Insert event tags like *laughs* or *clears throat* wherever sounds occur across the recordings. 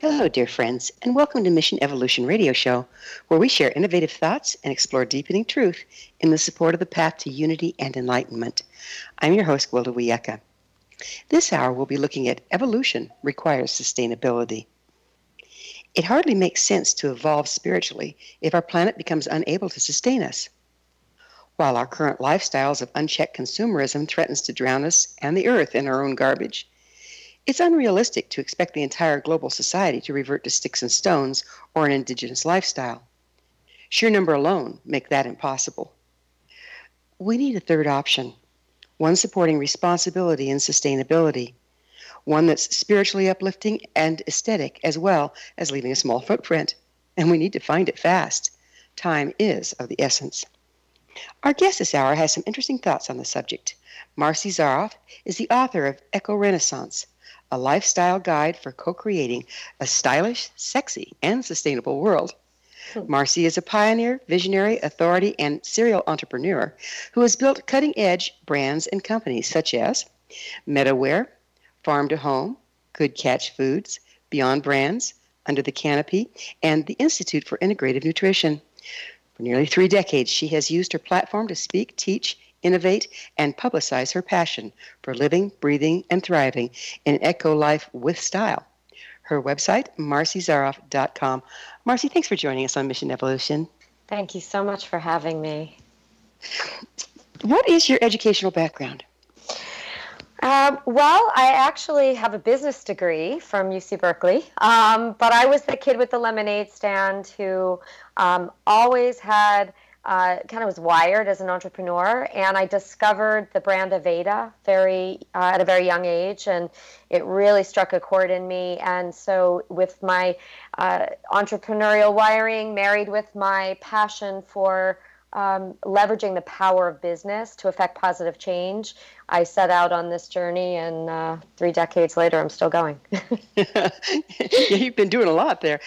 Hello, dear friends, and welcome to Mission Evolution Radio Show, where we share innovative thoughts and explore deepening truth in the support of the path to unity and enlightenment. I'm your host, Gwilda Wiyaka. This hour, we'll be looking at evolution requires sustainability. It hardly makes sense to evolve spiritually if our planet becomes unable to sustain us. While our current lifestyles of unchecked consumerism threatens to drown us and the earth in our own garbage, it's unrealistic to expect the entire global society to revert to sticks and stones or an indigenous lifestyle. Sheer number alone make that impossible. We need a third option, one supporting responsibility and sustainability, one that's spiritually uplifting and aesthetic as well as leaving a small footprint. And we need to find it fast. Time is of the essence. Our guest this hour has some interesting thoughts on the subject. Marci Zaroff is the author of Eco Renaissance a lifestyle guide for co creating a stylish, sexy, and sustainable world. Hmm. Marci is a pioneer, visionary, authority, and serial entrepreneur who has built cutting edge brands and companies such as MetaWear, Farm to Home, Good Catch Foods, Beyond Brands, Under the Canopy, and the Institute for Integrative Nutrition. For nearly three decades, she has used her platform to speak, teach, innovate, and publicize her passion for living, breathing, and thriving in eco life with style. Her website, marcizaroff.com. Marci, thanks for joining us on Mission Evolution. Thank you so much for having me. What is your educational background? Um, well, I actually have a business degree from UC Berkeley, um, but I was the kid with the lemonade stand who um, always had uh, kind of was wired as an entrepreneur, and I discovered the brand Aveda very uh, at a very young age, and it really struck a chord in me. And so, with my uh, entrepreneurial wiring, married with my passion for um, leveraging the power of business to affect positive change, I set out on this journey, and uh, three decades later, I'm still going. *laughs* *laughs* yeah, you've been doing a lot there.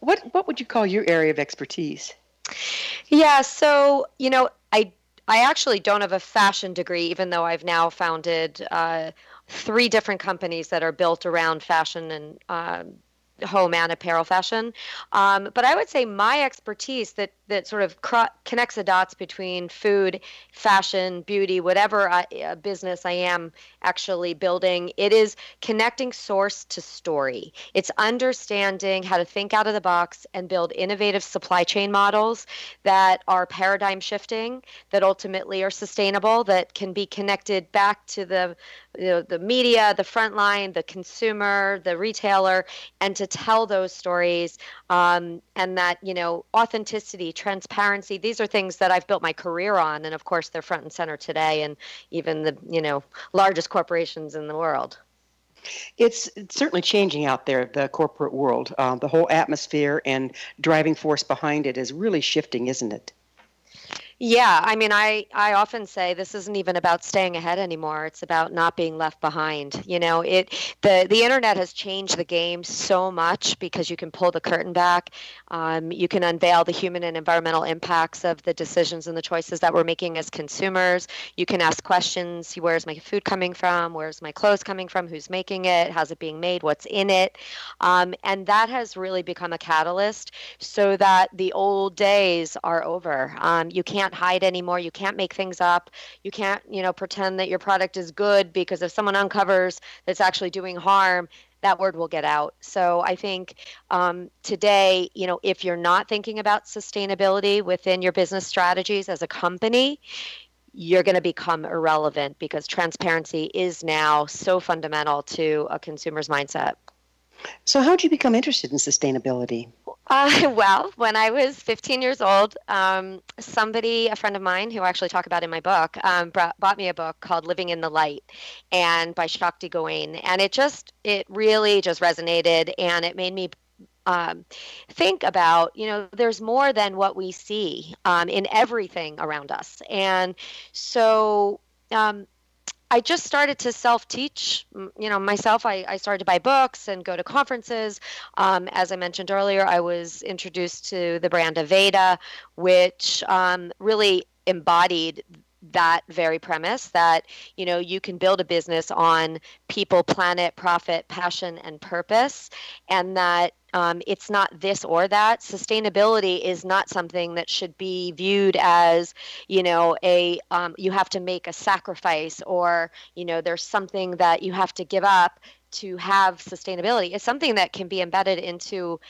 What what would you call your area of expertise? Yeah, so you know, I I actually don't have a fashion degree, even though I've now founded uh, three different companies that are built around fashion and uh, home and apparel fashion. Um, but I would say my expertise that that sort of connects the dots between food, fashion, beauty, whatever business I am actually building, it is connecting source to story. It's understanding how to think out of the box and build innovative supply chain models that are paradigm shifting, that ultimately are sustainable, that can be connected back to the you know, the media, the front line, the consumer, the retailer, and to tell those stories um, and that you know authenticity transparency these are things that i've built my career on and of course they're front and center today and even the you know largest corporations in the world it's, certainly changing out there, the corporate world. Uh, the whole atmosphere and driving force behind it is really shifting, isn't it? Yeah, I mean, I I often say this isn't even about staying ahead anymore. It's about not being left behind. You know, it the the internet has changed the game so much because you can pull the curtain back. Um, you can unveil the human and environmental impacts of the decisions and the choices that we're making as consumers. You can ask questions: Where's my food coming from? Where's my clothes coming from? Who's making it? How's it being made? What's in it? Um, and that has really become a catalyst so that the old days are over. Um, you can't can't hide anymore. You can't make things up. You can't, you know, pretend that your product is good because if someone uncovers that's actually doing harm, that word will get out. So I think um, today, you know, if you're not thinking about sustainability within your business strategies as a company, you're going to become irrelevant because transparency is now so fundamental to a consumer's mindset. So, how did you become interested in sustainability? Uh, *laughs* well, when I was 15 years old, um, somebody, a friend of mine, who I actually talk about in my book, um, brought, bought me a book called "Living in the Light," and by Shakti Gawain, and it just, it really just resonated, and it made me um, think about you know there's more than what we see um, in everything around us and so um, I just started to self teach, you know, myself. I, I started to buy books and go to conferences. Um, as I mentioned earlier, I was introduced to the brand Aveda, which um, really embodied that very premise that you know you can build a business on people planet profit passion and purpose and that um, it's not this or that. Sustainability is not something that should be viewed as, you know, a um, you have to make a sacrifice or you know there's something that you have to give up to have sustainability. It's something that can be embedded into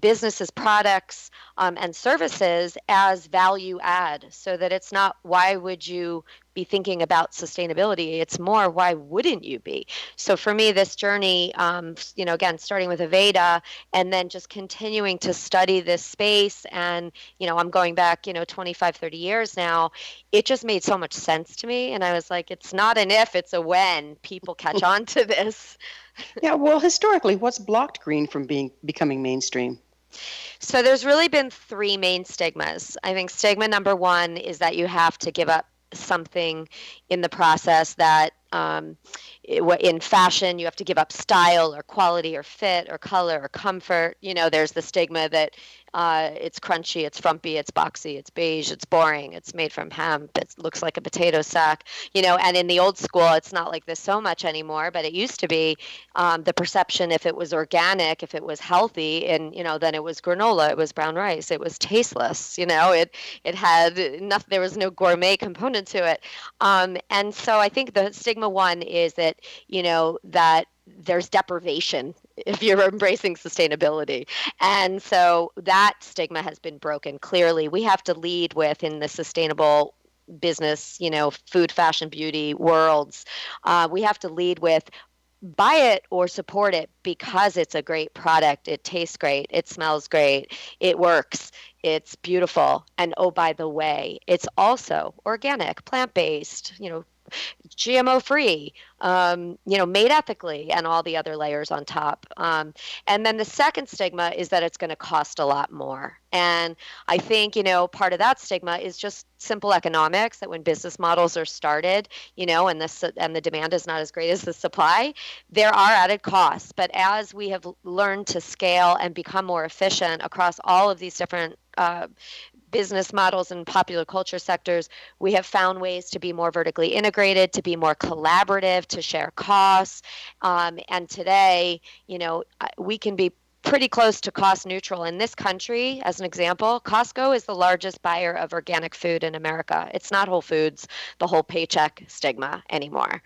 businesses products um, and services as value add so that it's not why would you be thinking about sustainability? It's more why wouldn't you be? So for me this journey um, you know again starting with aveda and then just continuing to study this space and you know i'm going back you know 25 30 years now it just made so much sense to me and i was like it's not an if it's a when people catch *laughs* on to this. Yeah well historically what's blocked green from being becoming mainstream so there's really been three main stigmas. I think stigma number one is that you have to give up something in the process that um, in fashion you have to give up style or quality or fit or color or comfort. You know there's the stigma that uh, it's crunchy it's frumpy it's boxy it's beige it's boring it's made from hemp it looks like a potato sack. You know and in the old school it's not like this so much anymore but it used to be um, the perception if it was organic if it was healthy and you know then it was granola it was brown rice it was tasteless you know it it had nothing there was no gourmet component to it. Um, and so i think the stigma one is that you know that there's deprivation *laughs* if you're embracing sustainability. And so that stigma has been broken clearly. We have to lead with in the sustainable business, you know, food, fashion, beauty worlds. Uh, we have to lead with buy it or support it because it's a great product. It tastes great. It smells great. It works. It's beautiful. And oh, by the way, it's also organic, plant based, you know, GMO free, um, you know, made ethically, and all the other layers on top. Um, and then the second stigma is that it's going to cost a lot more. And I think, you know, part of that stigma is just simple economics that when business models are started, you know, and the, and the demand is not as great as the supply, there are added costs. But as we have learned to scale and become more efficient across all of these different uh, business models and popular culture sectors, we have found ways to be more vertically integrated, to be more collaborative, to share costs. Um, and today, you know, we can be pretty close to cost neutral in this country. As an example costco is the largest buyer of organic food in america. It's not whole foods the whole paycheck stigma anymore.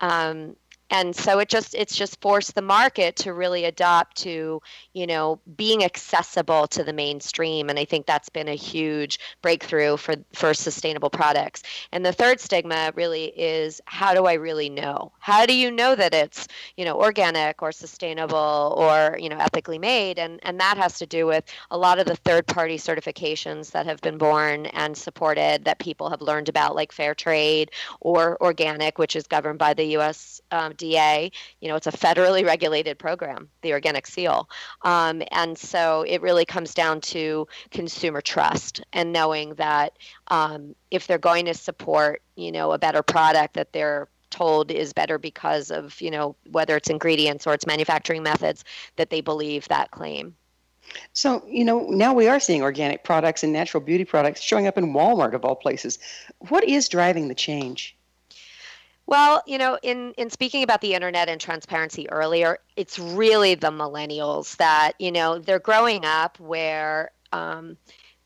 Um, and so it just it's just forced the market to really adopt to you know being accessible to the mainstream. And i think that's been a huge breakthrough for for sustainable products. And the third stigma really is how do i really know? How do you know that it's you know organic or sustainable or you know ethically made? And and that has to do with a lot of the third party certifications that have been born and supported that people have learned about like fair trade or organic which is governed by the us um, DA. You know, it's a federally regulated program, the Organic Seal. Um, and so it really comes down to consumer trust and knowing that um, if they're going to support, you know, a better product that they're told is better because of, you know, whether it's ingredients or its manufacturing methods, that they believe that claim. So, you know, now we are seeing organic products and natural beauty products showing up in Walmart of all places. What is driving the change? Well, you know, in in speaking about the internet and transparency earlier, it's really the millennials that you know they're growing up where um,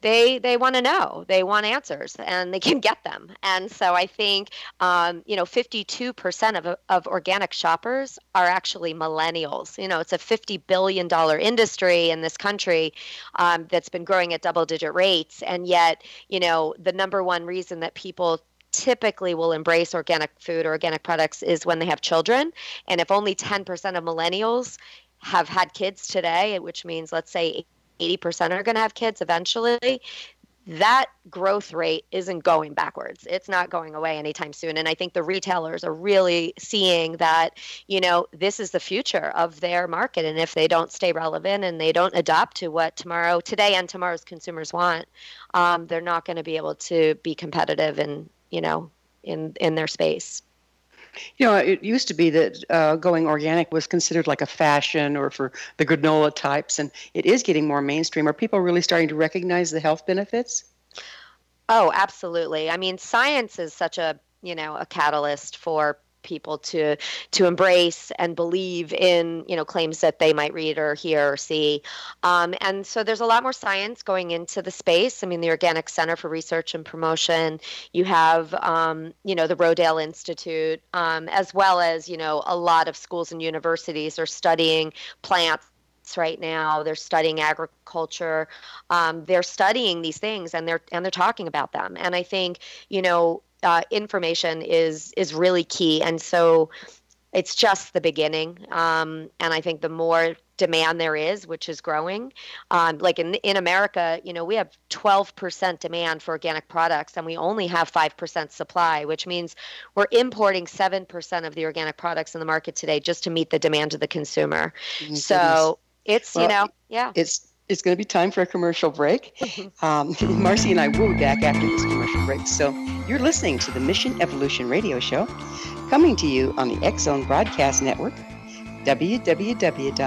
they they want to know, they want answers, and they *laughs* can get them. And so I think um, you know, 52% of of organic shoppers are actually millennials. You know, it's a 50 billion dollar industry in this country um, that's been growing at double digit rates, and yet you know the number one reason that people typically will embrace organic food or organic products is when they have children. And if only 10% of millennials have had kids today, which means let's say 80% are going to have kids eventually, that growth rate isn't going backwards. It's not going away anytime soon. And I think the retailers are really seeing that, you know, this is the future of their market. And if they don't stay relevant and they don't adapt to what tomorrow, today and tomorrow's consumers want, um, they're not going to be able to be competitive and, you know, in, in their space. You know, it used to be that uh, going organic was considered like a fashion or for the granola types, and it is getting more mainstream. Are people really starting to recognize the health benefits? Oh, absolutely. I mean, science is such a you know a catalyst for people to to embrace and believe in you know claims that they might read or hear or see. Um, and so there's a lot more science going into the space. I mean the organic center for research and promotion you have um, you know the rodale institute um, as well as you know a lot of schools and universities are studying plants right now. They're studying agriculture. Um, they're studying these things and they're and they're talking about them. And i think you know uh, information is is really key, and so it's just the beginning. Um, and I think the more demand there is, which is growing, um, like in in America, you know, we have 12% demand for organic products, and we only have 5% supply, which means we're importing 7% of the organic products in the market today just to meet the demand of the consumer. Mm-hmm. So it's well, you know, yeah, it's it's going to be time for a commercial break. *laughs* Um, *laughs* Marci and I will be back after this commercial break. So you're listening to the Mission Evolution Radio Show, coming to you on the X Zone Broadcast Network, www.xzbn.net.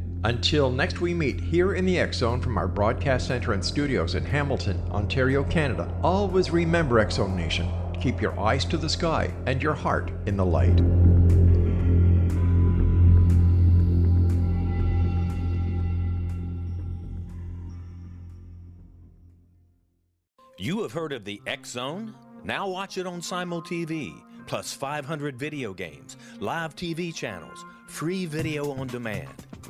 Until next we meet here in the X Zone from our broadcast center and studios in Hamilton, Ontario, Canada, always remember X Zone Nation. Keep your eyes to the sky and your heart in the light. You have heard of the X Zone? Now watch it on Simul TV, plus 500 video games, live TV channels, free video on demand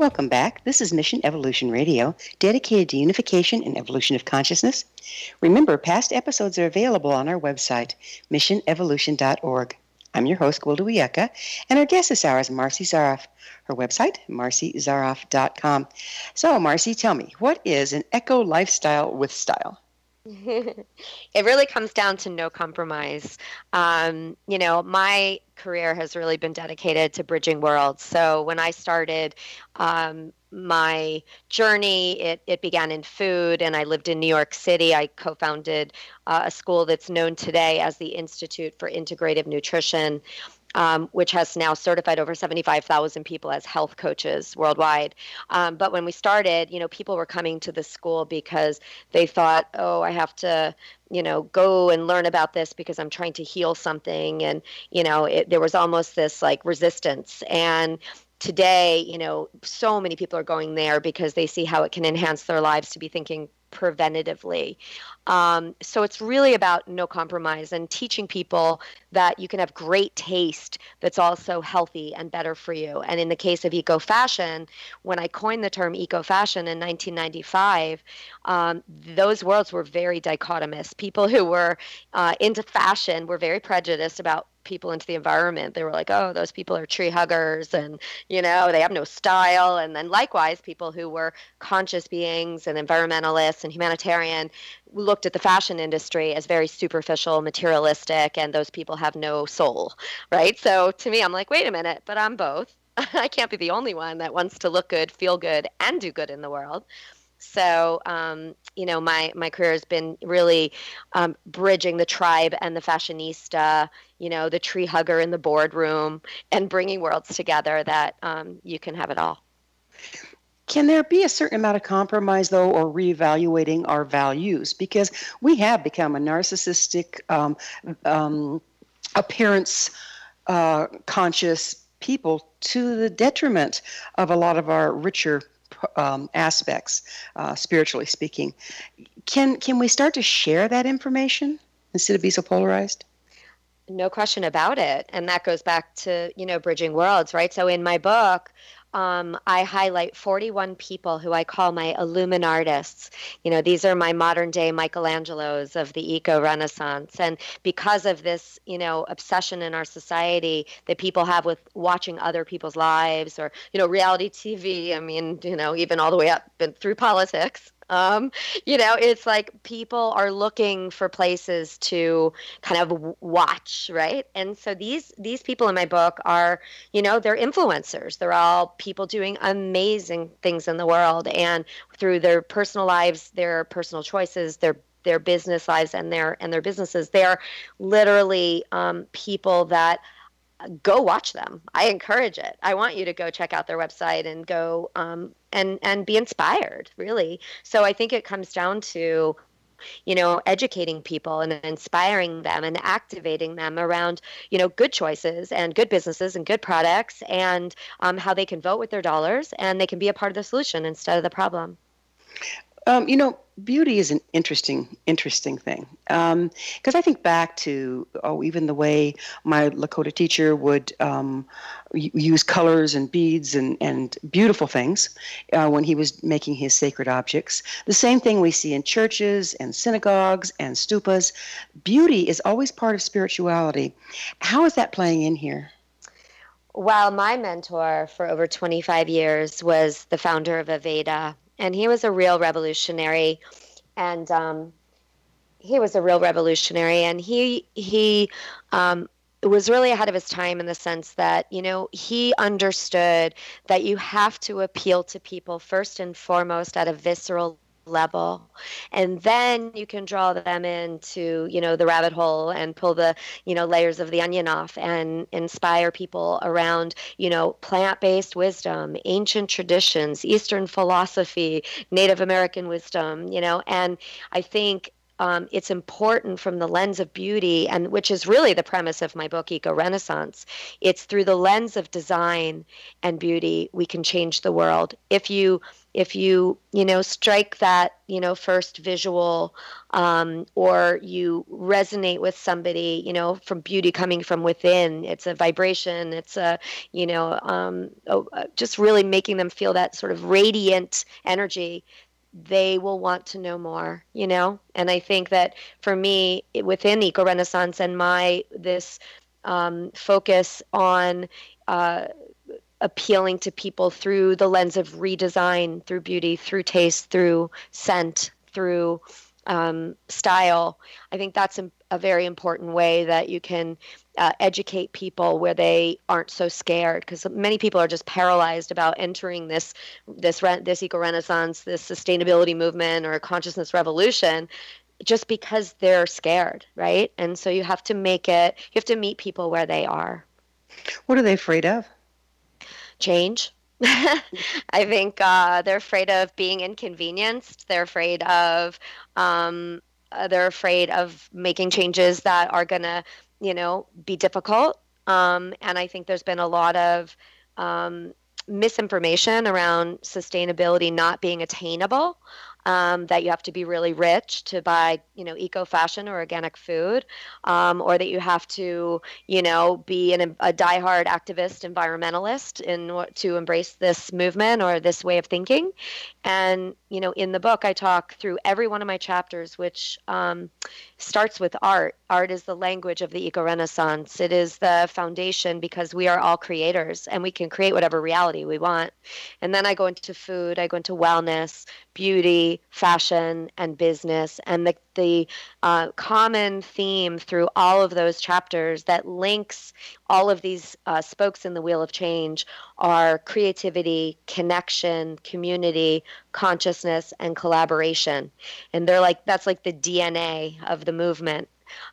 Welcome back. This is Mission Evolution Radio, dedicated to unification and evolution of consciousness. Remember, past episodes are available on our website, missionevolution.org. I'm your host, Gwilda Wiyaka, and our guest this hour is Marci Zaroff. Her website, marcizaroff.com. So, Marci, tell me, what is an eco lifestyle with style? *laughs* it really comes down to no compromise. Um, you know, my career has really been dedicated to bridging worlds. So when I started um, my journey, it, it began in food, and I lived in New York City. I co founded uh, a school that's known today as the Institute for Integrative Nutrition um, which has now certified over 75,000 people as health coaches worldwide. Um, but when we started, you know, people were coming to the school because they thought, oh, I have to, you know, go and learn about this because I'm trying to heal something. And, you know, it, there was almost this like resistance. And today, you know, so many people are going there because they see how it can enhance their lives to be thinking preventatively. Um, so it's really about no compromise and teaching people that you can have great taste that's also healthy and better for you. And in the case of eco fashion, when I coined the term eco fashion in 1995, um, those worlds were very dichotomous. People who were uh, into fashion were very prejudiced about people into the environment. They were like, oh, those people are tree huggers and, you know, they have no style. And then likewise, people who were conscious beings and environmentalists and humanitarian looked at the fashion industry as very superficial, materialistic, and those people have no soul, right? So to me, I'm like, wait a minute, but I'm both. *laughs* I can't be the only one that wants to look good, feel good, and do good in the world. So, um, you know, my my career has been really um, bridging the tribe and the fashionista, you know, the tree hugger in the boardroom, and bringing worlds together that um, you can have it all. Can there be a certain amount of compromise, though, or reevaluating our values? Because we have become a narcissistic, um, um, appearance uh, conscious people to the detriment of a lot of our richer um, aspects, uh, spiritually speaking. Can can we start to share that information instead of be so polarized? No question about it, and that goes back to you know bridging worlds, right? So in my book, um, I highlight 41 people who I call my illuminartists. You know, these are my modern day Michelangelos of the eco renaissance. And because of this, you know, obsession in our society that people have with watching other people's lives or, you know, reality TV, I mean, you know, even all the way up through politics, um, you know, it's like people are looking for places to kind of watch, right? And so these these people in my book are, you know, they're influencers. They're all people doing amazing things in the world, and through their personal lives, their personal choices, their their business lives, and their and their businesses, they're literally um, people that go watch them. I encourage it. I want you to go check out their website and go um, and and be inspired. Really. So I think it comes down to you know educating people and inspiring them and activating them around you know good choices and good businesses and good products and um, how they can vote with their dollars and they can be a part of the solution instead of the problem um, you know, beauty is an interesting, interesting thing. Because um, I think back to, oh, even the way my Lakota teacher would um, use colors and beads and, and beautiful things uh, when he was making his sacred objects. The same thing we see in churches and synagogues and stupas. Beauty is always part of spirituality. How is that playing in here? Well, my mentor for over 25 years was the founder of Aveda, and he was a real revolutionary. And um, he was a real revolutionary, and he he um, was really ahead of his time in the sense that you know he understood that you have to appeal to people first and foremost at a visceral level and then you can draw them into you know the rabbit hole and pull the you know layers of the onion off and inspire people around you know plant-based wisdom ancient traditions eastern philosophy native american wisdom you know and i think um, it's important from the lens of beauty, and which is really the premise of my book, Eco Renaissance. It's through the lens of design and beauty we can change the world. If you if you you know strike that you know first visual um, or you resonate with somebody you know from beauty coming from within it's a vibration it's a you know um, oh, uh, just really making them feel that sort of radiant energy they will want to know more, you know? And I think that for me, within Eco Renaissance and my this um, focus on uh, appealing to people through the lens of redesign, through beauty, through taste, through scent, through um, style, I think that's a, very important way that you can uh, educate people where they aren't so scared because many people are just paralyzed about entering this this this eco renaissance this sustainability movement or consciousness revolution just because they're scared right? And so you have to make it you have to meet people where they are. What are they afraid of change *laughs* I think uh, they're afraid of being inconvenienced. They're afraid of um, uh, they're afraid of making changes that are to you know, be difficult. Um, and I think there's been a lot of um, misinformation around sustainability not being attainable um, that you have to be really rich to buy, you know, eco fashion or organic food, um, or that you have to, you know, be an, a diehard activist, environmentalist in to embrace this movement or this way of thinking. And you know, in the book, I talk through every one of my chapters, which um, starts with art. Art is the language of the eco renaissance. It is the foundation because we are all creators and we can create whatever reality we want. And then I go into food, I go into wellness, beauty, fashion, and business. And the, the uh, common theme through all of those chapters that links all of these uh, spokes in the wheel of change are creativity, connection, community, consciousness, and collaboration. And they're like, that's like the DNA of the movement.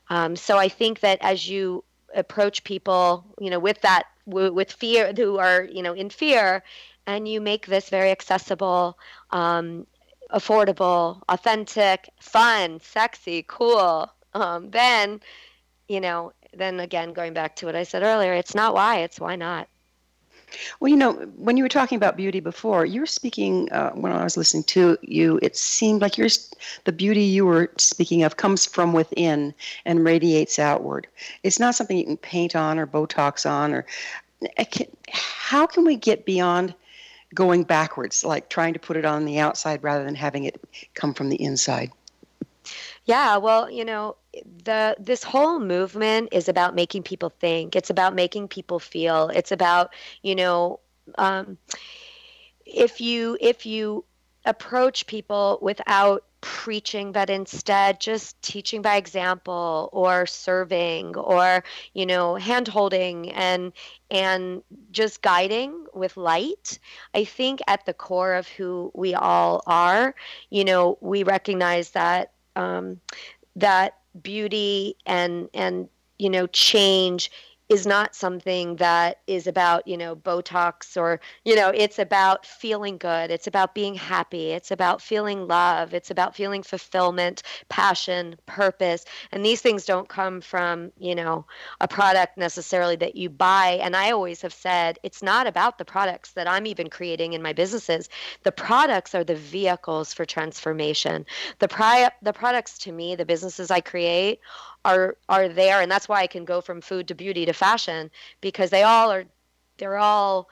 Um, so I think that as you approach people, you know, with that, with fear, who are, you know, in fear, and you make this very accessible, um, affordable, authentic, fun, sexy, cool, um, then, you know, then again, going back to what I said earlier, it's not why, it's why not. Well, you know, when you were talking about beauty before, you were speaking, uh, when I was listening to you, it seemed like you the beauty you were speaking of comes from within and radiates outward. It's not something you can paint on or Botox on, or can, how can we get beyond going backwards, like trying to put it on the outside rather than having it come from the inside? Yeah, well, you know, the this whole movement is about making people think. It's about making people feel. It's about, you know, um, if you if you approach people without preaching but instead just teaching by example or serving or you know hand holding and and just guiding with light i think at the core of who we all are you know we recognize that um, that beauty and and you know change is not something that is about, you know, Botox or, you know, it's about feeling good. It's about being happy. It's about feeling love. It's about feeling fulfillment, passion, purpose. And these things don't come from, you know, a product necessarily that you buy. And I always have said it's not about the products that I'm even creating in my businesses. The products are the vehicles for transformation. The, pri- the products to me, the businesses I create, are are there. And that's why I can go from food to beauty to fashion because they all are they're all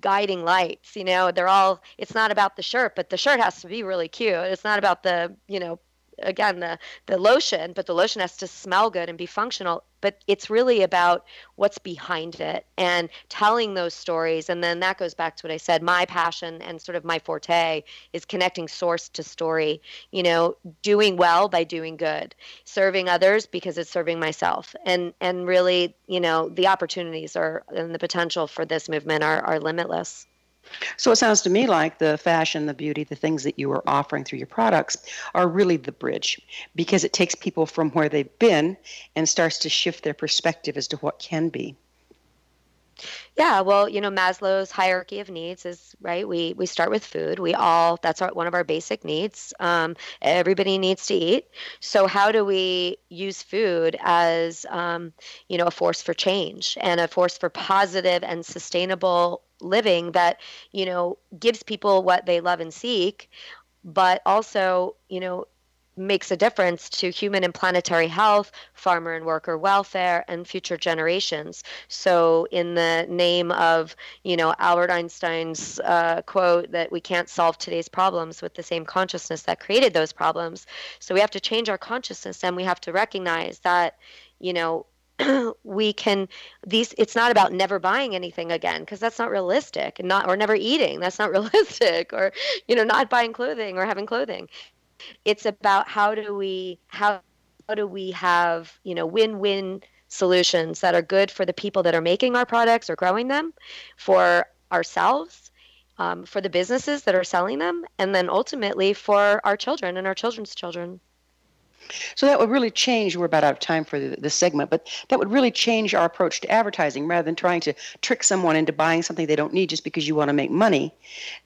guiding lights you know they're all it's not about the shirt but the shirt has to be really cute. It's not about the you know again the the lotion, but the lotion has to smell good and be functional. But it's really about what's behind it and telling those stories. And then that goes back to what I said. My passion and sort of my forte is connecting source to story. You know, doing well by doing good, serving others because it's serving myself. And and really, you know, the opportunities are and the potential for this movement are are limitless. So it sounds to me like the fashion, the beauty, the things that you are offering through your products are really the bridge because it takes people from where they've been and starts to shift their perspective as to what can be. Yeah, well, you know, Maslow's hierarchy of needs is right. We we start with food. We all that's our, one of our basic needs. Um, everybody needs to eat. So how do we use food as um, you know a force for change and a force for positive and sustainable living that you know gives people what they love and seek, but also you know makes a difference to human and planetary health, farmer and worker welfare, and future generations. So, in the name of, you know, Albert Einstein's uh, quote that we can't solve today's problems with the same consciousness that created those problems. So, we have to change our consciousness and we have to recognize that, you know, *clears throat* we can these it's not about never buying anything again because that's not realistic and not or never eating that's not *laughs* realistic or you know not buying clothing or having clothing it's about how do we how, how do we have you know win-win solutions that are good for the people that are making our products or growing them, for ourselves, um, for the businesses that are selling them, and then ultimately for our children and our children's children. So that would really change. We're about out of time for this segment, but that would really change our approach to advertising. Rather than trying to trick someone into buying something they don't need just because you want to make money,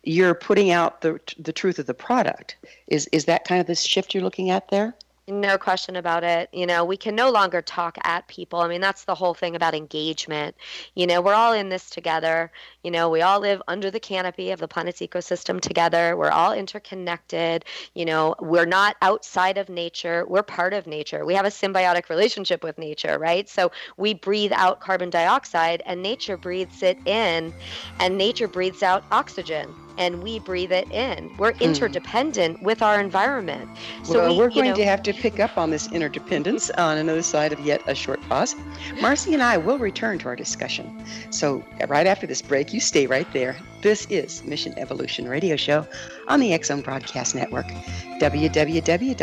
you're putting out the the truth of the product. Is is that kind of the shift you're looking at there? No question about it. You know, we can no longer talk at people. I mean, that's the whole thing about engagement. You know, we're all in this together. You know, we all live under the canopy of the planet's ecosystem together. We're all interconnected. You know, we're not outside of nature. We're part of nature. We have a symbiotic relationship with nature, right? So we breathe out carbon dioxide and nature breathes it in, and nature breathes out oxygen and we breathe it in. We're hmm. interdependent with our environment. So well, we, are going know, to have to pick up on this interdependence on another side of yet a short pause. Marci and I will return to our discussion. So right after this break, you stay right there. This is Mission Evolution Radio Show on the Zone Broadcast Network, www.xzbn.net.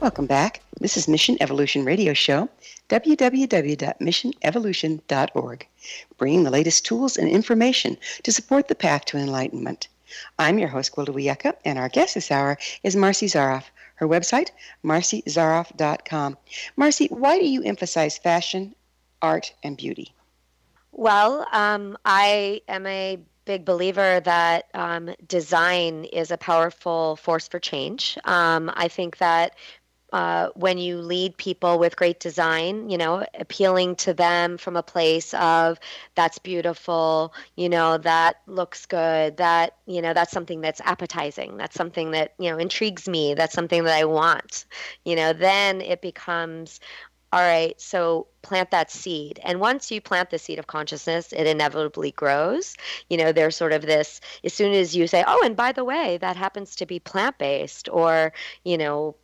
Welcome back. This is Mission Evolution Radio Show, www.missionevolution.org, bringing the latest tools and information to support the path to enlightenment. I'm your host, Gwilda Wiyaka, and our guest this hour is Marci Zaroff. Her website, marcizaroff.com. Marci, why do you emphasize fashion, art, and beauty? Well, um, I am a big believer that um, design is a powerful force for change. Um, I think that uh, when you lead people with great design, you know, appealing to them from a place of that's beautiful, you know, that looks good, that, you know, that's something that's appetizing, that's something that, you know, intrigues me, that's something that I want, you know, then it becomes, all right, so plant that seed. And once you plant the seed of consciousness, it inevitably grows. You know, there's sort of this, as soon as you say, oh, and by the way, that happens to be plant based or, you know,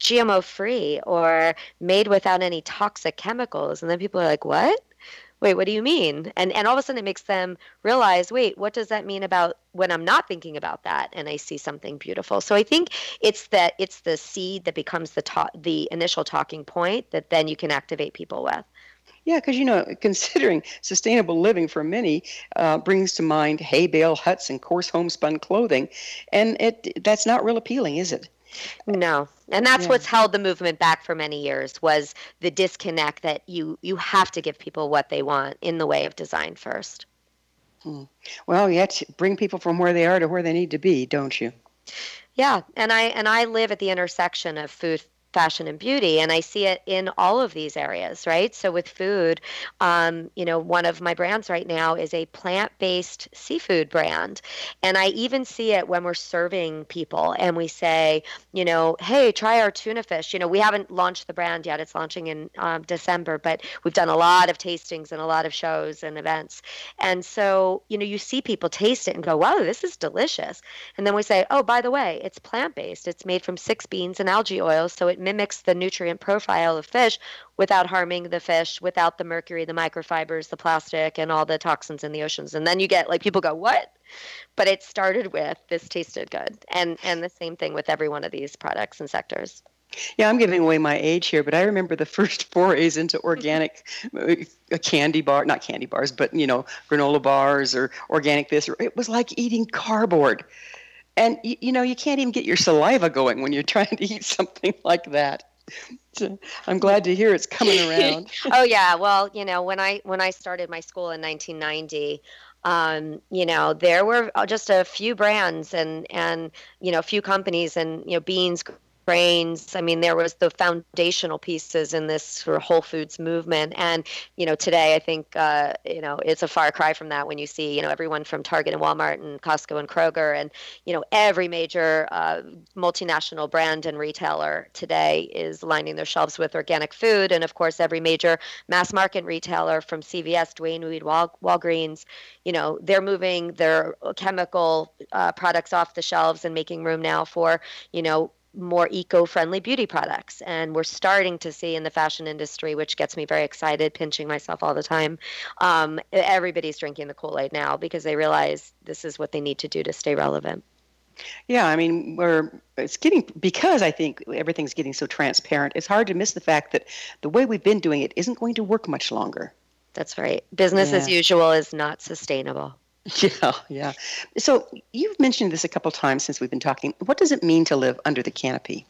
GMO free or made without any toxic chemicals. And then people are like, what? Wait, what do you mean? And and all of a sudden it makes them realize, wait, what does that mean about when I'm not thinking about that and I see something beautiful? So I think it's that it's the seed that becomes the ta- the initial talking point that then you can activate people with. Yeah, because you know, *laughs* considering sustainable living for many uh, brings to mind hay bale huts and coarse homespun clothing, and it that's not real appealing, is it? No. And that's yeah. what's held the movement back for many years was the disconnect that you you have to give people what they want in the way of design first. Hmm. Well, you have to bring people from where they are to where they need to be, don't you? Yeah, and I and I live at the intersection of food fashion and beauty and i see it in all of these areas right? So with food um, you know one of my brands right now is a plant-based seafood brand and i even see it when we're serving people and we say you know hey try our tuna fish. You know we haven't launched the brand yet it's launching in um, december but we've done a lot of tastings and a lot of shows and events and so you know you see people taste it and go wow this is delicious. And then we say oh by the way it's plant-based it's made from six beans and algae oil so it mimics the nutrient profile of fish without harming the fish, without the mercury, the microfibers, the plastic, and all the toxins in the oceans. And then you get like people go, "What?" But it started with this tasted good, and and the same thing with every one of these products and sectors. Yeah, I'm giving away my age here, but I remember the first *laughs* forays into organic uh, candy bar, not candy bars, but you know, granola bars or organic this. It was like eating cardboard and you, you know you can't even get your saliva going when you're *laughs* trying to eat something like that. I'm glad to hear it's coming around. *laughs* Oh yeah. Well you know when i when i started my school in 1990 um, you know there were just a few brands and and you know a few companies and you know beans grains. I mean, there was the foundational pieces in this sort of Whole Foods movement, and you know, today I think uh, you know it's a far cry from that when you see you know everyone from Target and Walmart and Costco and Kroger and you know every major uh, multinational brand and retailer today is lining their shelves with organic food, and of course every major mass market retailer from CVS, Duane Reade, Wal- Walgreens, you know, they're moving their chemical uh, products off the shelves and making room now for you know more eco-friendly beauty products and we're starting to see in the fashion industry which gets me very excited pinching myself all the time um, everybody's drinking the kool-aid now because they realize this is what they need to do to stay relevant yeah, I mean, we're it's getting because I think everything's getting so transparent. It's hard to miss the fact that the way we've been doing it isn't going to work much longer. That's right. Business yeah. as usual is not sustainable. *laughs* Yeah, yeah. So you've mentioned this a couple times since we've been talking. What does it mean to live under the canopy?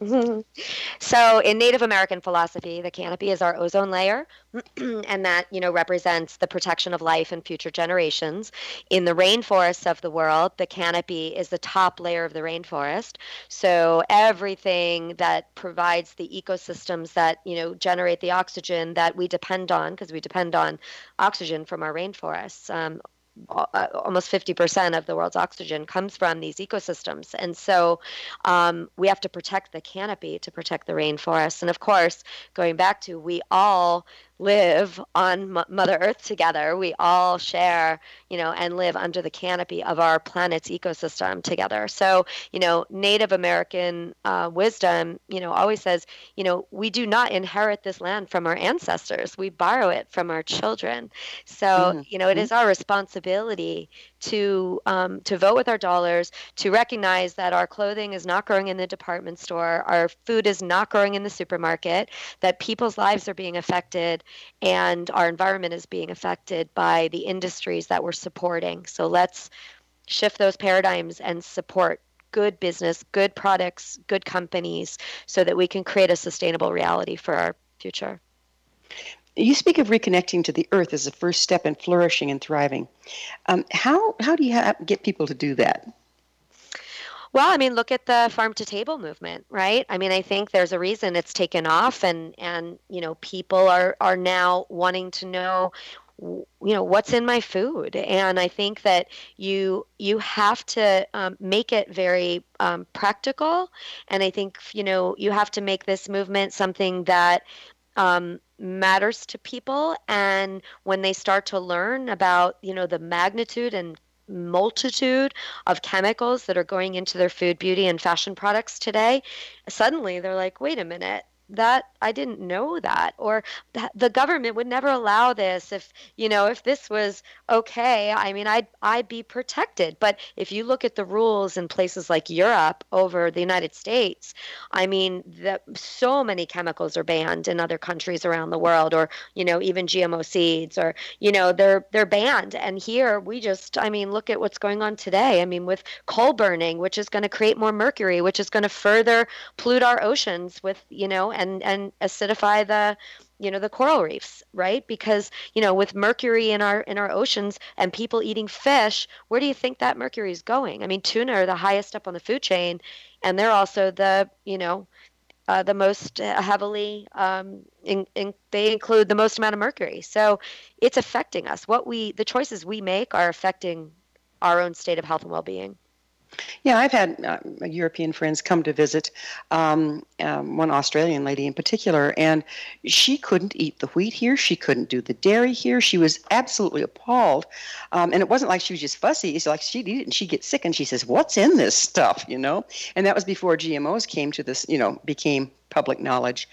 *laughs* So, in Native American philosophy, the canopy is our ozone layer, *clears throat* and that you know represents the protection of life and future generations. In the rainforests of the world, the canopy is the top layer of the rainforest. So, everything that provides the ecosystems that you know generate the oxygen that we depend on, because we depend on oxygen from our rainforests. Um, almost 50% of the world's oxygen comes from these ecosystems. And so um, we have to protect the canopy to protect the rainforest. And of course, going back to we all live on M- Mother Earth together. We all share, you know, and live under the canopy of our planet's ecosystem together. So, you know, Native American uh, wisdom, you know, always says, you know, we do not inherit this land from our ancestors. We borrow it from our children. So, mm-hmm. you know, it is our responsibility to um, to vote with our dollars, to recognize that our clothing is not growing in the department store, our food is not growing in the supermarket, that people's lives are being affected, and our environment is being affected by the industries that we're supporting. So let's shift those paradigms and support good business, good products, good companies, so that we can create a sustainable reality for our future. You speak of reconnecting to the earth as a first step in flourishing and thriving. Um, how how do you ha- get people to do that? Well, I mean, look at the farm to table movement, right? I mean, I think there's a reason it's taken off, and and you know, people are are now wanting to know you know what's in my food. And i think that you you have to um, make it very um, practical. And i think you know you have to make this movement something that um, matters to people. And when they start to learn about you know the magnitude and multitude of chemicals that are going into their food beauty and fashion products today suddenly they're like wait a minute that I didn't know that or the government would never allow this if you know if this was okay. I mean I'd I'd be protected. But if you look at the rules in places like Europe over the United States I mean that so many chemicals are banned in other countries around the world or you know even GMO seeds or you know they're they're banned. And here we just I mean look at what's going on today. I mean with coal burning which is going to create more mercury which is going to further pollute our oceans with you know and and acidify the you know the coral reefs right? Because you know with mercury in our in our oceans and people eating fish where do you think that mercury is going? I mean tuna are the highest up on the food chain and they're also the you know uh, the most heavily um, in, in, they include the most amount of mercury. So it's affecting us. What we the choices we make are affecting our own state of health and well-being yeah, I've had uh, European friends come to visit, um, um, one Australian lady in particular, and she couldn't eat the wheat here. She couldn't do the dairy here. She was absolutely appalled. Um, and it wasn't like she was just fussy. It's like she'd eat it and she'd get sick and she says, What's in this stuff? You know? And that was before GMOs came to this, you know, became public knowledge.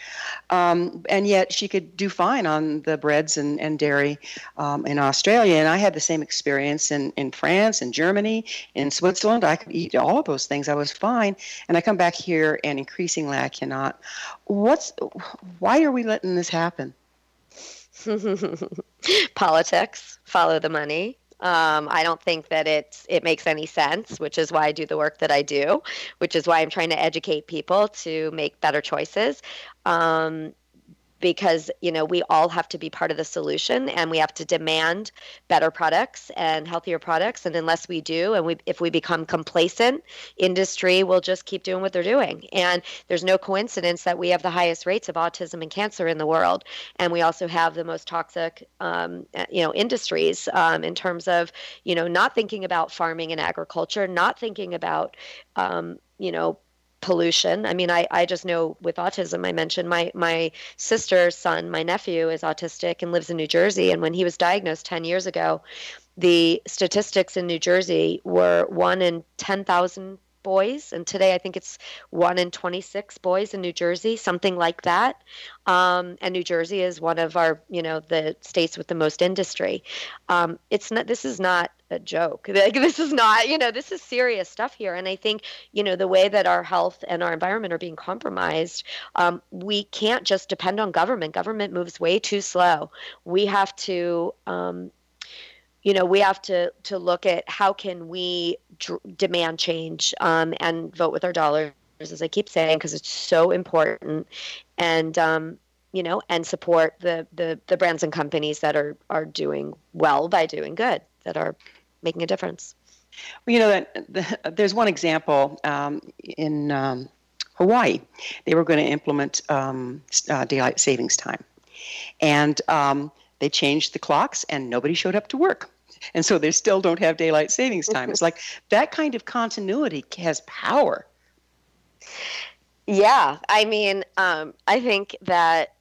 Um, and yet she could do fine on the breads and, and dairy um, in Australia. And I had the same experience in, in France and Germany, in Switzerland. I could eat all of those things. I was fine. And I come back here and increasingly I cannot. What's why are we letting this happen? *laughs* Politics, follow the money. Um, I don't think that it it makes any sense, which is why I do the work that I do, which is why I'm trying to educate people to make better choices. Um, because you know we all have to be part of the solution and we have to demand better products and healthier products. And unless we do and we if we become complacent industry will just keep doing what they're doing. And there's no coincidence that we have the highest rates of autism and cancer in the world. And we also have the most toxic um, you know industries um, in terms of you know not thinking about farming and agriculture not thinking about um, you know pollution. I mean, I, I just know with autism, I mentioned my, my sister's son, my nephew, is autistic and lives in New Jersey. And when he was diagnosed 10 years ago, the statistics in New Jersey were one in 10,000 boys, and today I think it's one in 26 boys in New Jersey, something like that. Um, and New Jersey is one of our, you know, the states with the most industry. Um, it's not. This is not a joke. *laughs* Like this is not, you know, this is serious stuff here. And I think, you know, the way that our health and our environment are being compromised, um, we can't just depend on government. Government moves way too slow. We have to um, you know we have to to look at how can we demand change um, and vote with our dollars as i keep saying because it's so important. And um, you know and support the, the the brands and companies that are are doing well by doing good that are making a difference. Well you know that the, there's one example um, in um, hawaii. They were going to implement um, uh, daylight savings time. And um, they changed the clocks and nobody showed up to work. And so they still don't have daylight savings time. It's like that kind of continuity has power. Yeah i mean um, i think that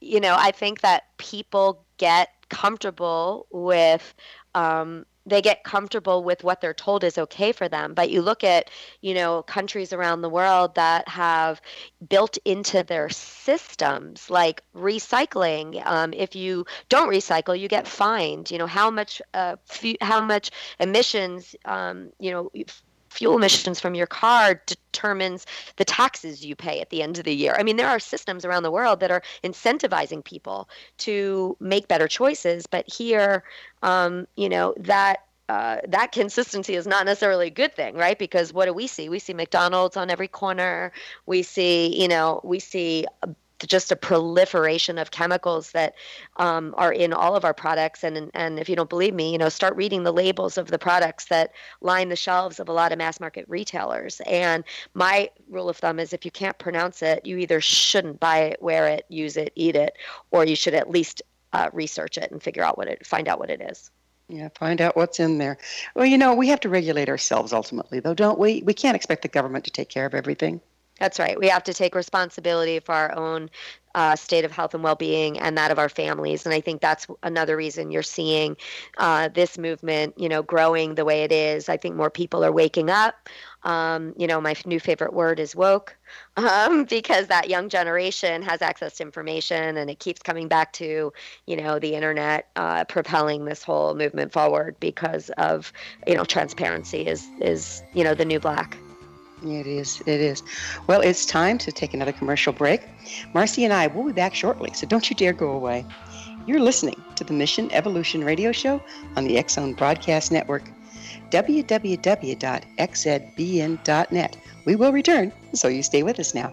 you know i think that people get comfortable with um, they get comfortable with what they're told is okay for them. But you look at you know countries around the world that have built into their systems like recycling um, if you don't recycle you get fined. You know how much uh, f- how much emissions um, you know fuel emissions from your car determines the taxes you pay at the end of the year. I mean, there are systems around the world that are incentivizing people to make better choices, but here, um, you know, that uh, that consistency is not necessarily a good thing, right? Because what do we see? We see McDonald's on every corner. We see, you know, we see just a proliferation of chemicals that um, are in all of our products. And and if you don't believe me, you know, start reading the labels of the products that line the shelves of a lot of mass market retailers. And my rule of thumb is if you can't pronounce it, you either shouldn't buy it, wear it, use it, eat it, or you should at least uh, research it and figure out what it, find out what it is. Yeah, find out what's in there. Well, you know, we have to regulate ourselves ultimately, though, don't we? We can't expect the government to take care of everything. That's right. We have to take responsibility for our own uh, state of health and well-being and that of our families. And I think that's another reason you're seeing uh, this movement, you know, growing the way it is. I think more people are waking up. Um, you know, my new favorite word is woke, *laughs* um, because that young generation has access to information, and it keeps coming back to, you know, the internet uh, propelling this whole movement forward because of, you know, transparency is is you know the new black. It is. It is. Well, it's time to take another commercial break. Marci and I will be back shortly, so don't you dare go away. You're listening to the Mission Evolution Radio Show on the Zone Broadcast Network, www.xzbn.net. We will return, so you stay with us now.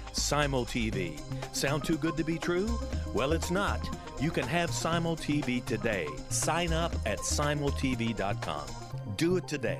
Simul TV. Sound too good to be true? Well, it's not. You can have Simul TV today. Sign up at simultv.com. Do it today.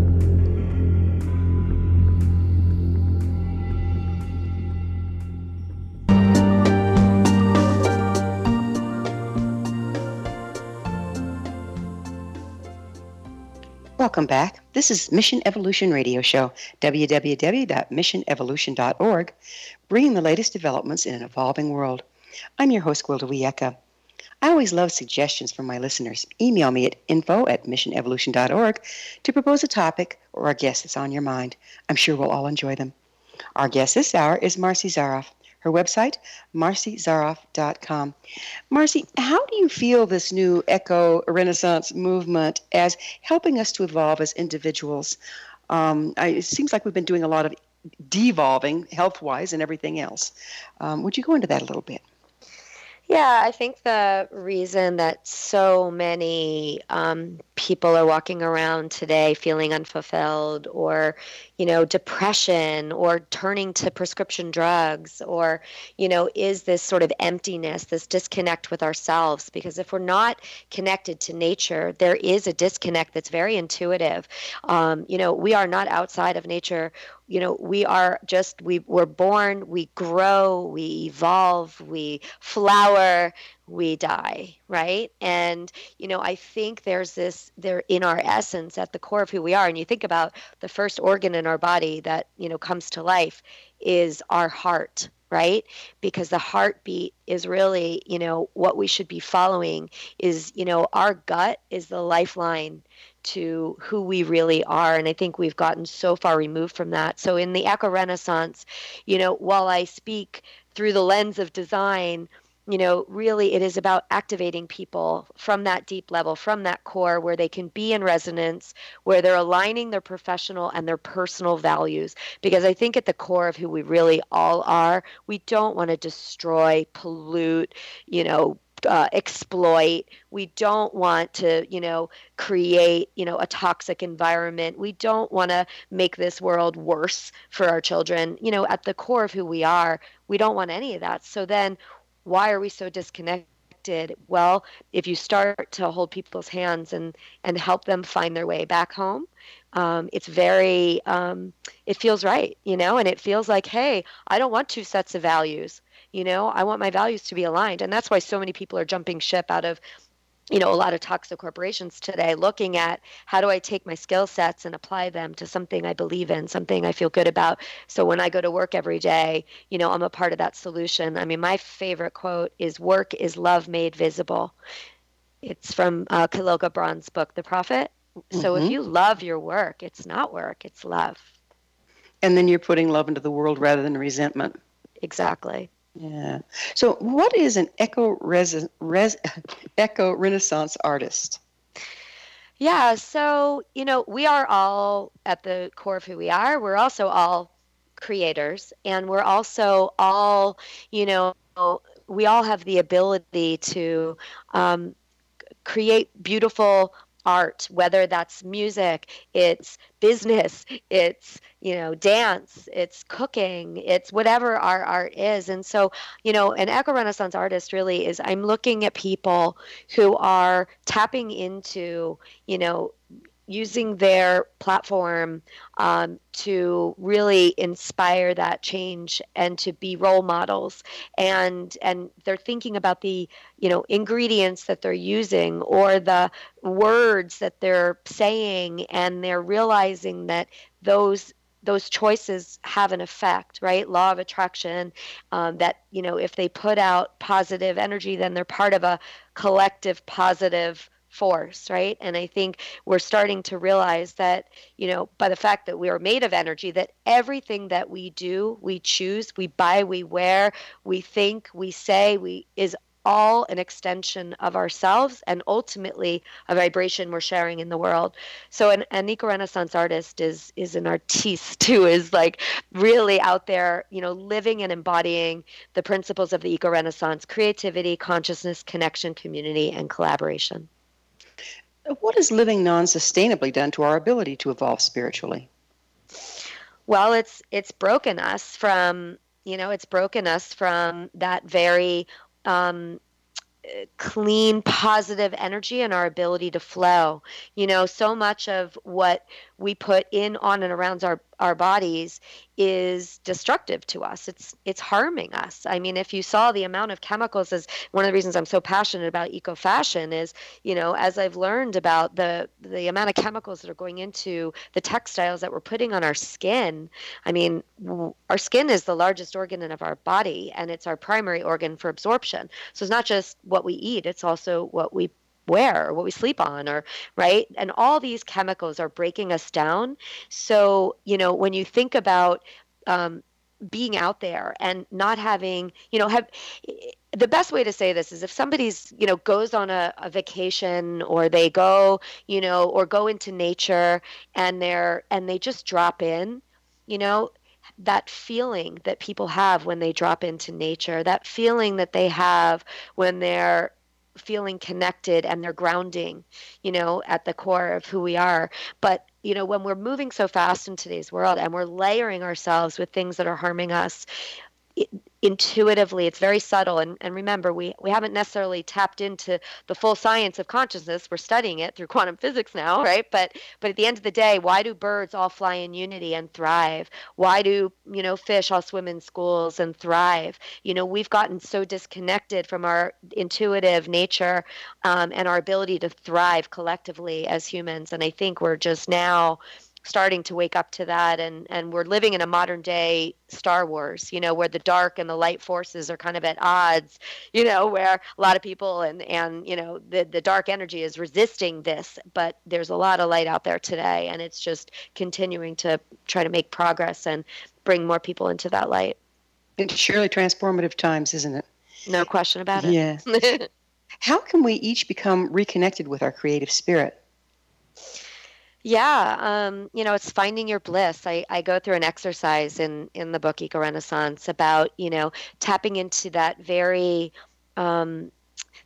Welcome back. This is Mission Evolution Radio Show, www.missionevolution.org, bringing the latest developments in an evolving world. I'm your host, Gwilda Wiyaka. I always love suggestions from my listeners. Email me at info at missionevolution.org to propose a topic or a guest that's on your mind. I'm sure we'll all enjoy them. Our guest this hour is Marci Zaroff. Her website, marcizaroff.com. Marci, how do you feel this new eco renaissance movement as helping us to evolve as individuals? Um, I, it seems like we've been doing a lot of devolving health wise and everything else. Um, would you go into that a little bit? Yeah, I think the reason that so many um, people are walking around today feeling unfulfilled or, you know, depression or turning to prescription drugs or, you know, is this sort of emptiness, this disconnect with ourselves. Because if we're not connected to nature, there is a disconnect that's very intuitive. Um, you know, we are not outside of nature you know we are just we we're born we grow we evolve we flower we die right? And you know i think there's this there in our essence at the core of who we are and you think about the first organ in our body that you know comes to life is our heart right? Because the heartbeat is really you know what we should be following is you know our gut is the lifeline to who we really are. And I think we've gotten so far removed from that. So in the Eco Renaissance, you know, while I speak through the lens of design, you know, really it is about activating people from that deep level, from that core where they can be in resonance, where they're aligning their professional and their personal values. Because I think at the core of who we really all are, we don't want to destroy, pollute, you know, uh, exploit. We don't want to, you know, create, you know, a toxic environment. We don't want to make this world worse for our children. You know, at the core of who we are, we don't want any of that. So then, why are we so disconnected? Well, if you start to hold people's hands and and help them find their way back home, um, it's very um, it feels right, you know, and it feels like, hey, I don't want two sets of values you know i want my values to be aligned and that's why so many people are jumping ship out of you know a lot of toxic corporations today looking at how do i take my skill sets and apply them to something i believe in something i feel good about so when i go to work every day you know i'm a part of that solution i mean my favorite quote is work is love made visible It's from uh, Kahlil Gibran's book, The Prophet. So Mhm. if you love your work, it's not work, it's love. And then you're putting love into the world rather than resentment. Exactly. Yeah. So, what is an eco res, res *laughs* eco Renaissance artist? Yeah, so, you know, we are all at the core of who we are. We're also all creators, and we're also all, you know, we all have the ability to um, create beautiful art, whether that's music, it's business, it's, you know, dance, it's cooking, it's whatever our art is. And so, you know, an eco Renaissance artist really is I'm looking at people who are tapping into, you know, using their platform um, to really inspire that change and to be role models. And and they're thinking about the you know ingredients that they're using or the words that they're saying and they're realizing that those those choices have an effect right? Law of attraction um, that you know if they put out positive energy then they're part of a collective positive force, right? And I think we're starting to realize that, you know, by the fact that we are made of energy, that everything that we do, we choose, we buy, we wear, we think, we say, we is all an extension of ourselves and ultimately a vibration we're sharing in the world. So an, an eco renaissance artist is is an artiste *laughs* who is like really out there, you know, living and embodying the principles of the eco renaissance, creativity, consciousness, connection, community, and collaboration. What has living non sustainably done to our ability to evolve spiritually? Well, it's it's broken us from you know it's broken us from that very um, clean, positive energy and our ability to flow. You know, so much of what we put in, on, and around our, our bodies is destructive to us. It's it's harming us. I mean, if you saw the amount of chemicals, is one of the reasons I'm so passionate about eco fashion. Is you know, as I've learned about the the amount of chemicals that are going into the textiles that we're putting on our skin. I mean, our skin is the largest organ of our body, and it's our primary organ for absorption. So it's not just what we eat; it's also what we wear or what we sleep on or right? And all these chemicals are breaking us down. So you know when you think about um, being out there and not having you know have the best way to say this is if somebody's you know goes on a, a vacation or they go you know or go into nature and they're and they just drop in you know that feeling that people have when they drop into nature that feeling that they have when they're feeling connected and they're grounding, you know, at the core of who we are. But, you know, when we're moving so fast in today's world and we're layering ourselves with things that are harming us, it, intuitively it's very subtle and, and remember we, we haven't necessarily tapped into the full science of consciousness. We're studying it through quantum physics now *laughs* right? But but at the end of the day why do birds all fly in unity and thrive? Why do you know fish all swim in schools and thrive? You know we've gotten so disconnected from our intuitive nature um, and our ability to thrive collectively as humans. And i think we're just now starting to wake up to that and and we're living in a modern day star wars you know where the dark and the light forces are kind of at odds you know where a lot of people and and you know the the dark energy is resisting this but there's a lot of light out there today and it's just continuing to try to make progress and bring more people into that light. It's surely transformative times isn't it? No question about it. Yeah *laughs* how can we each become reconnected with our creative spirit yeah, um, you know, it's finding your bliss. I, I go through an exercise in in the book Eco Renaissance about you know tapping into that very um,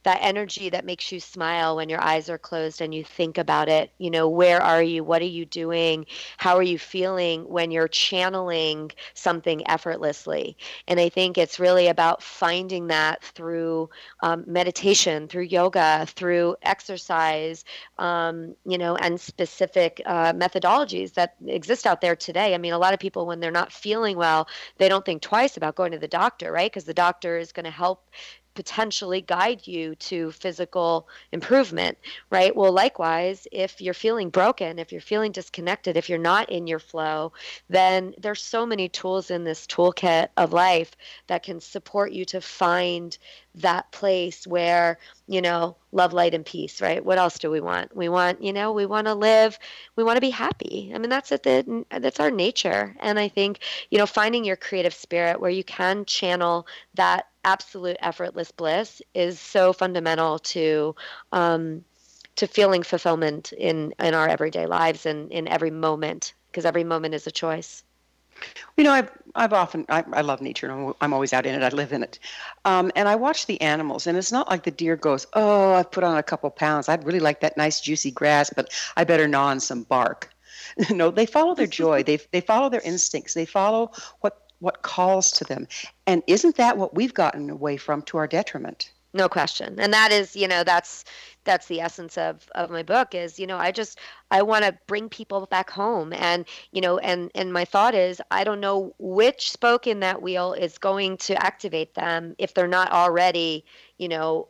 that energy that makes you smile when your eyes are closed and you think about it. You know, where are you? What are you doing? How are you feeling when you're channeling something effortlessly? And I think it's really about finding that through um, meditation, through yoga, through exercise, um, you know, and specific uh, methodologies that exist out there today. I mean, a lot of people, when they're not feeling well, they don't think twice about going to the doctor, right? Because the doctor is going to help potentially guide you to physical improvement, right? Well, likewise, if you're feeling broken, if you're feeling disconnected, if you're not in your flow, then there's so many tools in this toolkit of life that can support you to find that place where you know love light and peace right? What else do we want? We want you know we want to live we want to be happy. I mean that's it the, that's our nature. And i think you know finding your creative spirit where you can channel that absolute effortless bliss is so fundamental to um, to feeling fulfillment in in our everyday lives and in every moment because every moment is a choice you know, I've I've often I, I love nature and I'm, I'm always out in it. I live in it, um, and I watch the animals. And it's not like the deer goes, "Oh, I've put on a couple pounds. I'd really like that nice juicy grass, but I better gnaw on some bark." *laughs* no, they follow their *laughs* joy. they they follow their instincts. They follow what what calls to them. And isn't that what we've gotten away from to our detriment? No question. And that is, you know, that's that's the essence of of my book is you know i just i want to bring people back home and you know and and my thought is i don't know which spoke in that wheel is going to activate them if they're not already you know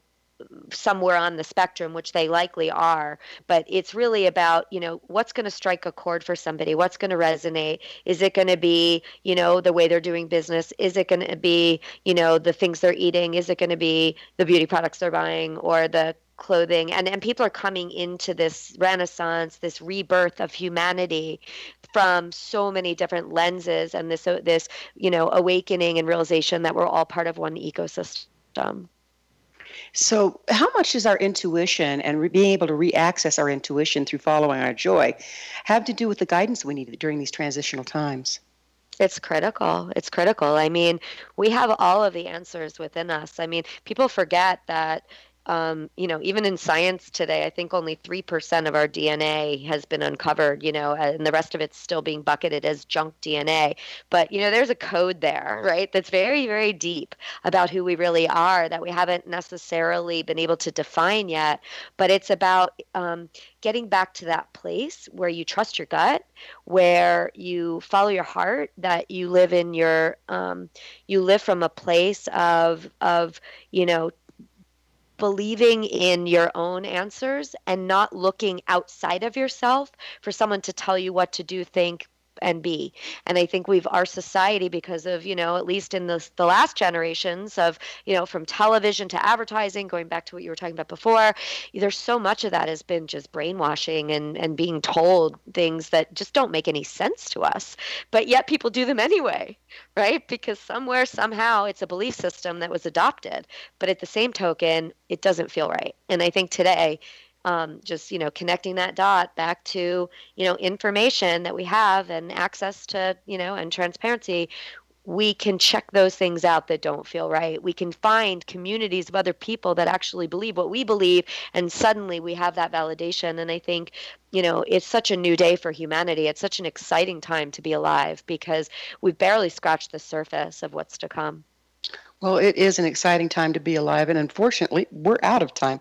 somewhere on the spectrum which they likely are but it's really about you know what's going to strike a chord for somebody? What's going to resonate? Is it going to be you know the way they're doing business? Is it going to be you know the things they're eating? Is it going to be the beauty products they're buying or the clothing? And, and people are coming into this renaissance this rebirth of humanity from so many different lenses and this this you know awakening and realization that we're all part of one ecosystem so, how much does our intuition and re- being able to reaccess our intuition through following our joy have to do with the guidance we need during these transitional times? It's critical. It's critical. I mean, we have all of the answers within us. I mean, people forget that um, you know, even in science today, I think only 3% of our DNA has been uncovered, you know, and the rest of it's still being bucketed as junk DNA. But, you know, there's a code there, right, that's very, very deep about who we really are that we haven't necessarily been able to define yet. But it's about um, getting back to that place where you trust your gut, where you follow your heart, that you live in your, um, you live from a place of, of, you know, believing in your own answers and not looking outside of yourself for someone to tell you what to do, think, and be. And I think we've our society because of you know at least in the the last generations of you know from television to advertising, going back to what you were talking about before, there's so much of that has been just brainwashing and and being told things that just don't make any sense to us, but yet people do them anyway, right? Because somewhere somehow it's a belief system that was adopted, but at the same token, it doesn't feel right. And I think today um, just you know connecting that dot back to you know information that we have and access to you know and transparency we can check those things out that don't feel right. We can find communities of other people that actually believe what we believe, and suddenly we have that validation. And I think, you know, it's such a new day for humanity. It's such an exciting time to be alive because we've barely scratched the surface of what's to come. Well, it is an exciting time to be alive, and unfortunately, we're out of time.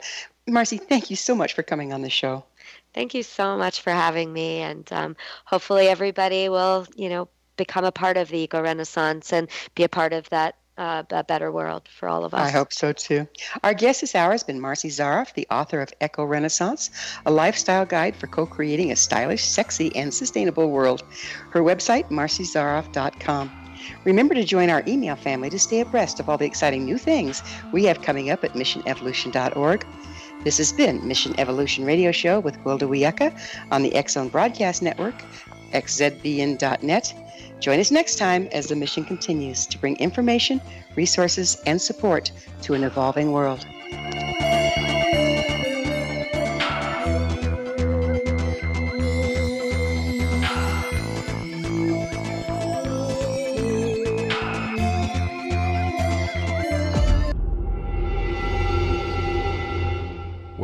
Marci, thank you so much for coming on the show. Thank you so much for having me, and um, hopefully everybody will, you know, become a part of the eco renaissance and be a part of that uh, a better world for all of us. I hope so too. Our guest this hour has been Marci Zaroff, the author of Eco Renaissance, a lifestyle guide for co creating a stylish, sexy, and sustainable world. Her website, marcizaroff.com. Remember to join our email family to stay abreast of all the exciting new things we have coming up at missionevolution.org. This has been Mission Evolution Radio Show with Gwilda Wiyaka on the X Zone Broadcast Network, xzbn.net. Join us next time as the mission continues to bring information, resources, and support to an evolving world.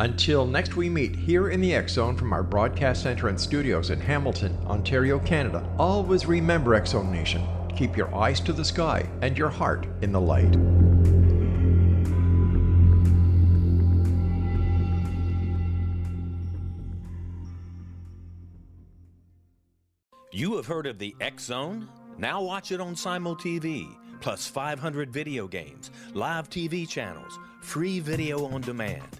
Until next we meet here in the X Zone from our broadcast center and studios in Hamilton, Ontario, Canada, always remember X Zone Nation. Keep your eyes to the sky and your heart in the light. You have heard of the X Zone? Now watch it on Simul TV, plus 500 video games, live TV channels, free video on demand,